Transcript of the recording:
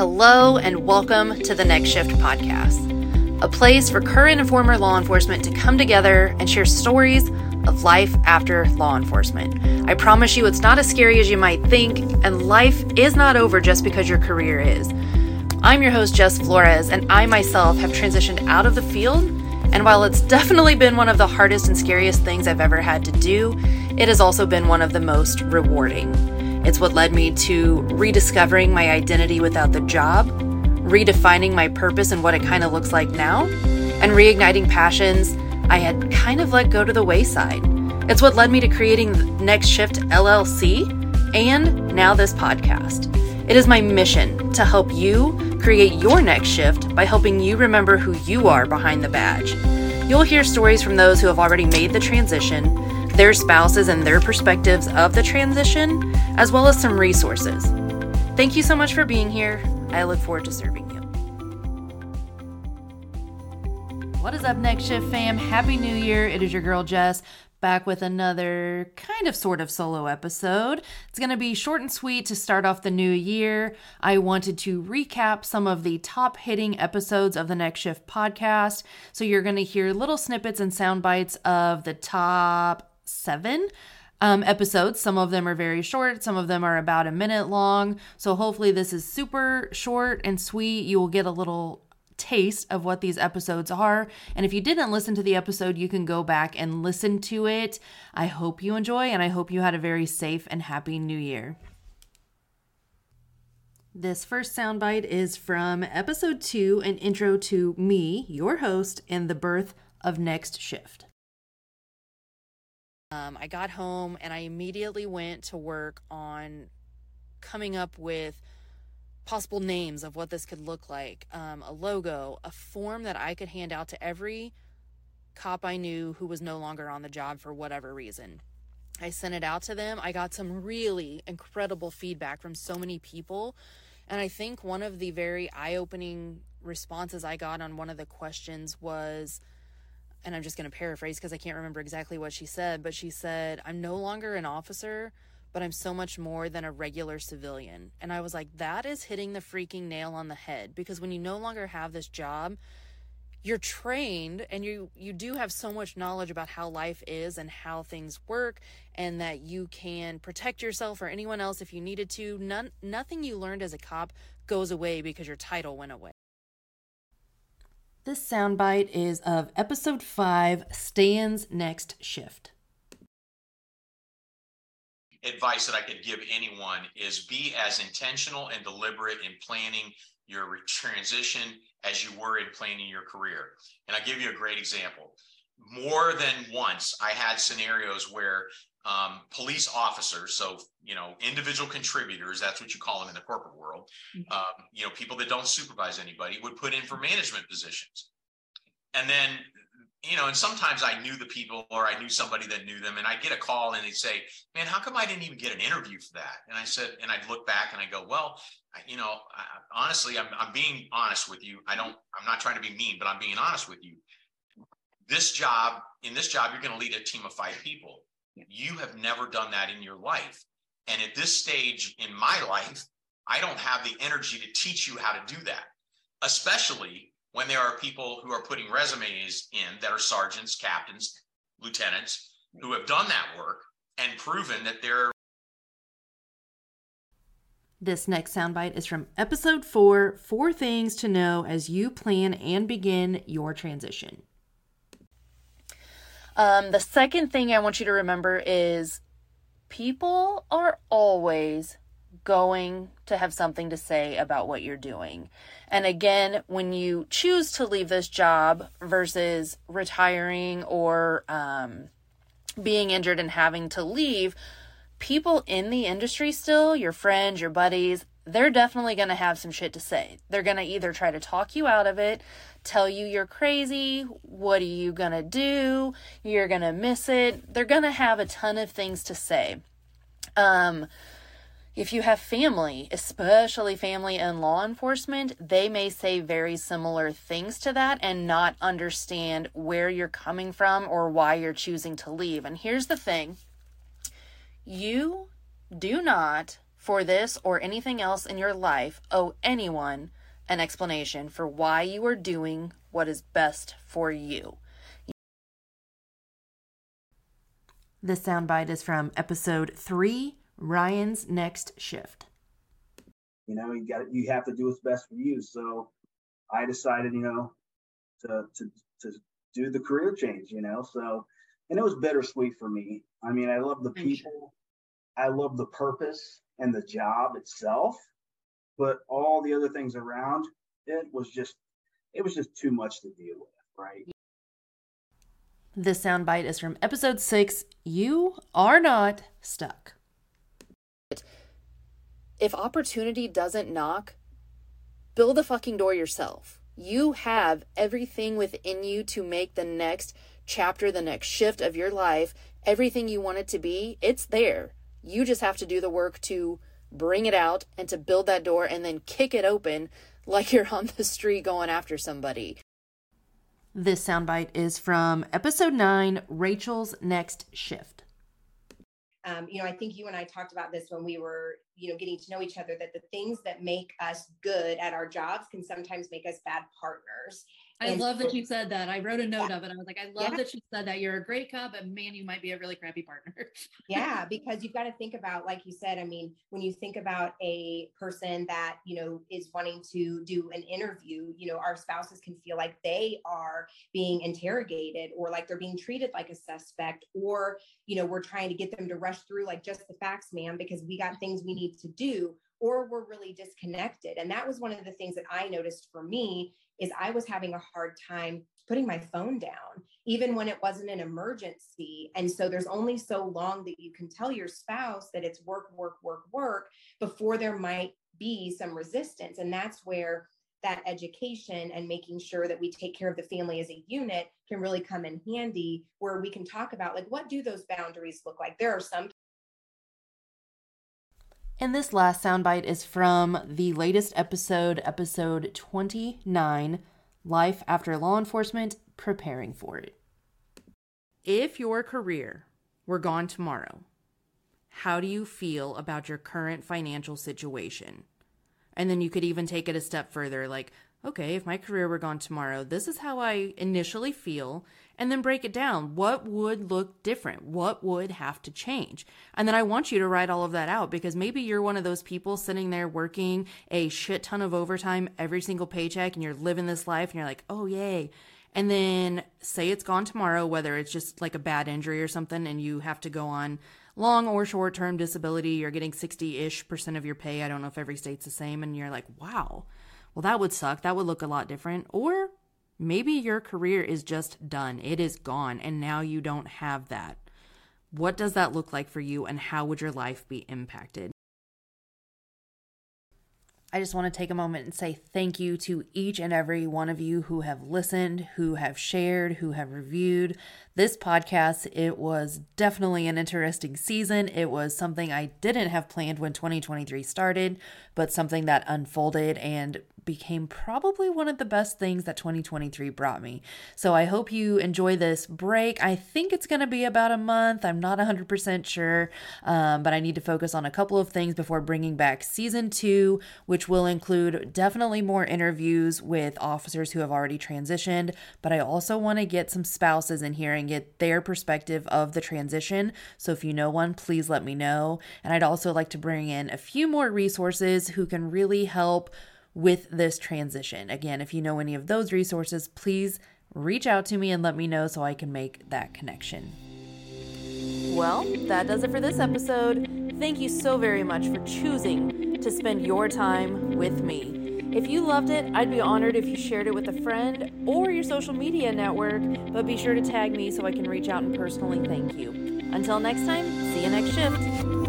Hello, and welcome to the Next Shift podcast, a place for current and former law enforcement to come together and share stories of life after law enforcement. I promise you, it's not as scary as you might think, and life is not over just because your career is. I'm your host, Jess Flores, and I myself have transitioned out of the field. And while it's definitely been one of the hardest and scariest things I've ever had to do, it has also been one of the most rewarding. It's what led me to rediscovering my identity without the job, redefining my purpose and what it kind of looks like now, and reigniting passions I had kind of let go to the wayside. It's what led me to creating Next Shift LLC and now this podcast. It is my mission to help you create your next shift by helping you remember who you are behind the badge. You'll hear stories from those who have already made the transition their spouses and their perspectives of the transition, as well as some resources. Thank you so much for being here. I look forward to serving you. What is up, Next Shift fam? Happy New Year. It is your girl Jess back with another kind of sort of solo episode. It's going to be short and sweet to start off the new year. I wanted to recap some of the top hitting episodes of the Next Shift podcast. So you're going to hear little snippets and sound bites of the top seven um, episodes. Some of them are very short, some of them are about a minute long. So hopefully, this is super short and sweet. You will get a little taste of what these episodes are. And if you didn't listen to the episode, you can go back and listen to it. I hope you enjoy, and I hope you had a very safe and happy new year. This first soundbite is from episode two, an intro to me, your host, and the birth of Next Shift. Um, I got home and I immediately went to work on coming up with possible names of what this could look like um, a logo, a form that I could hand out to every cop I knew who was no longer on the job for whatever reason. I sent it out to them. I got some really incredible feedback from so many people. And I think one of the very eye opening responses I got on one of the questions was, and I'm just going to paraphrase because I can't remember exactly what she said, but she said, I'm no longer an officer, but I'm so much more than a regular civilian. And I was like, that is hitting the freaking nail on the head because when you no longer have this job, you're trained and you you do have so much knowledge about how life is and how things work and that you can protect yourself or anyone else if you needed to none nothing you learned as a cop goes away because your title went away this soundbite is of episode 5 Stan's Next Shift. Advice that I could give anyone is be as intentional and deliberate in planning your transition as you were in planning your career. And I'll give you a great example. More than once, I had scenarios where um, police officers, so you know, individual contributors, that's what you call them in the corporate world, mm-hmm. um, you know, people that don't supervise anybody would put in for management positions. And then, you know, and sometimes I knew the people or I knew somebody that knew them, and I'd get a call and they'd say, Man, how come I didn't even get an interview for that? And I said, and I'd look back and I go, Well, I, you know, I, honestly, I'm, I'm being honest with you. I don't, I'm not trying to be mean, but I'm being honest with you. This job, in this job, you're going to lead a team of five people you have never done that in your life. And at this stage in my life, I don't have the energy to teach you how to do that, especially when there are people who are putting resumes in that are sergeants, captains, lieutenants who have done that work and proven that they're. This next soundbite is from episode four Four Things to Know as You Plan and Begin Your Transition. Um, the second thing I want you to remember is people are always going to have something to say about what you're doing. And again, when you choose to leave this job versus retiring or um, being injured and having to leave, people in the industry still, your friends, your buddies, they're definitely going to have some shit to say. They're going to either try to talk you out of it, tell you you're crazy, what are you going to do? You're going to miss it. They're going to have a ton of things to say. Um if you have family, especially family in law enforcement, they may say very similar things to that and not understand where you're coming from or why you're choosing to leave. And here's the thing you do not for this or anything else in your life owe anyone an explanation for why you are doing what is best for you. This soundbite is from episode three Ryan's Next Shift. You know, you got you have to do what's best for you. So I decided, you know, to to to do the career change, you know. So and it was bittersweet for me. I mean, I love the people, I love the purpose and the job itself, but all the other things around it was just it was just too much to deal with, right? This soundbite is from episode six. You are not stuck. If opportunity doesn't knock, build the fucking door yourself. You have everything within you to make the next chapter, the next shift of your life, everything you want it to be. It's there. You just have to do the work to bring it out and to build that door and then kick it open like you're on the street going after somebody. This soundbite is from episode nine Rachel's Next Shift. Um, you know, I think you and I talked about this when we were, you know, getting to know each other that the things that make us good at our jobs can sometimes make us bad partners. I and love that you said that. I wrote a note yeah. of it. I was like, I love yeah. that you said that. You're a great cop, but man, you might be a really crappy partner. yeah, because you've got to think about, like you said, I mean, when you think about a person that, you know, is wanting to do an interview, you know, our spouses can feel like they are being interrogated or like they're being treated like a suspect, or, you know, we're trying to get them to rush through like just the facts, ma'am, because we got things we need to do or we're really disconnected. And that was one of the things that I noticed for me is I was having a hard time putting my phone down, even when it wasn't an emergency. And so there's only so long that you can tell your spouse that it's work, work, work, work before there might be some resistance. And that's where that education and making sure that we take care of the family as a unit can really come in handy where we can talk about like what do those boundaries look like there are some and this last soundbite is from the latest episode, episode 29 Life After Law Enforcement Preparing for It. If your career were gone tomorrow, how do you feel about your current financial situation? And then you could even take it a step further like, okay, if my career were gone tomorrow, this is how I initially feel and then break it down. What would look different? What would have to change? And then I want you to write all of that out because maybe you're one of those people sitting there working a shit ton of overtime every single paycheck and you're living this life and you're like, oh, yay. And then say it's gone tomorrow, whether it's just like a bad injury or something and you have to go on long or short term disability, you're getting 60 ish percent of your pay. I don't know if every state's the same. And you're like, wow, well, that would suck. That would look a lot different. Or Maybe your career is just done, it is gone, and now you don't have that. What does that look like for you, and how would your life be impacted? I just want to take a moment and say thank you to each and every one of you who have listened, who have shared, who have reviewed this podcast. It was definitely an interesting season. It was something I didn't have planned when 2023 started, but something that unfolded and became probably one of the best things that 2023 brought me. So I hope you enjoy this break. I think it's going to be about a month. I'm not 100% sure, um, but I need to focus on a couple of things before bringing back season two, which will include definitely more interviews with officers who have already transitioned. But I also want to get some spouses in here and get their perspective of the transition. So if you know one, please let me know. And I'd also like to bring in a few more resources who can really help with this transition. Again, if you know any of those resources, please reach out to me and let me know so I can make that connection. Well, that does it for this episode. Thank you so very much for choosing to spend your time with me. If you loved it, I'd be honored if you shared it with a friend or your social media network, but be sure to tag me so I can reach out and personally thank you. Until next time, see you next shift.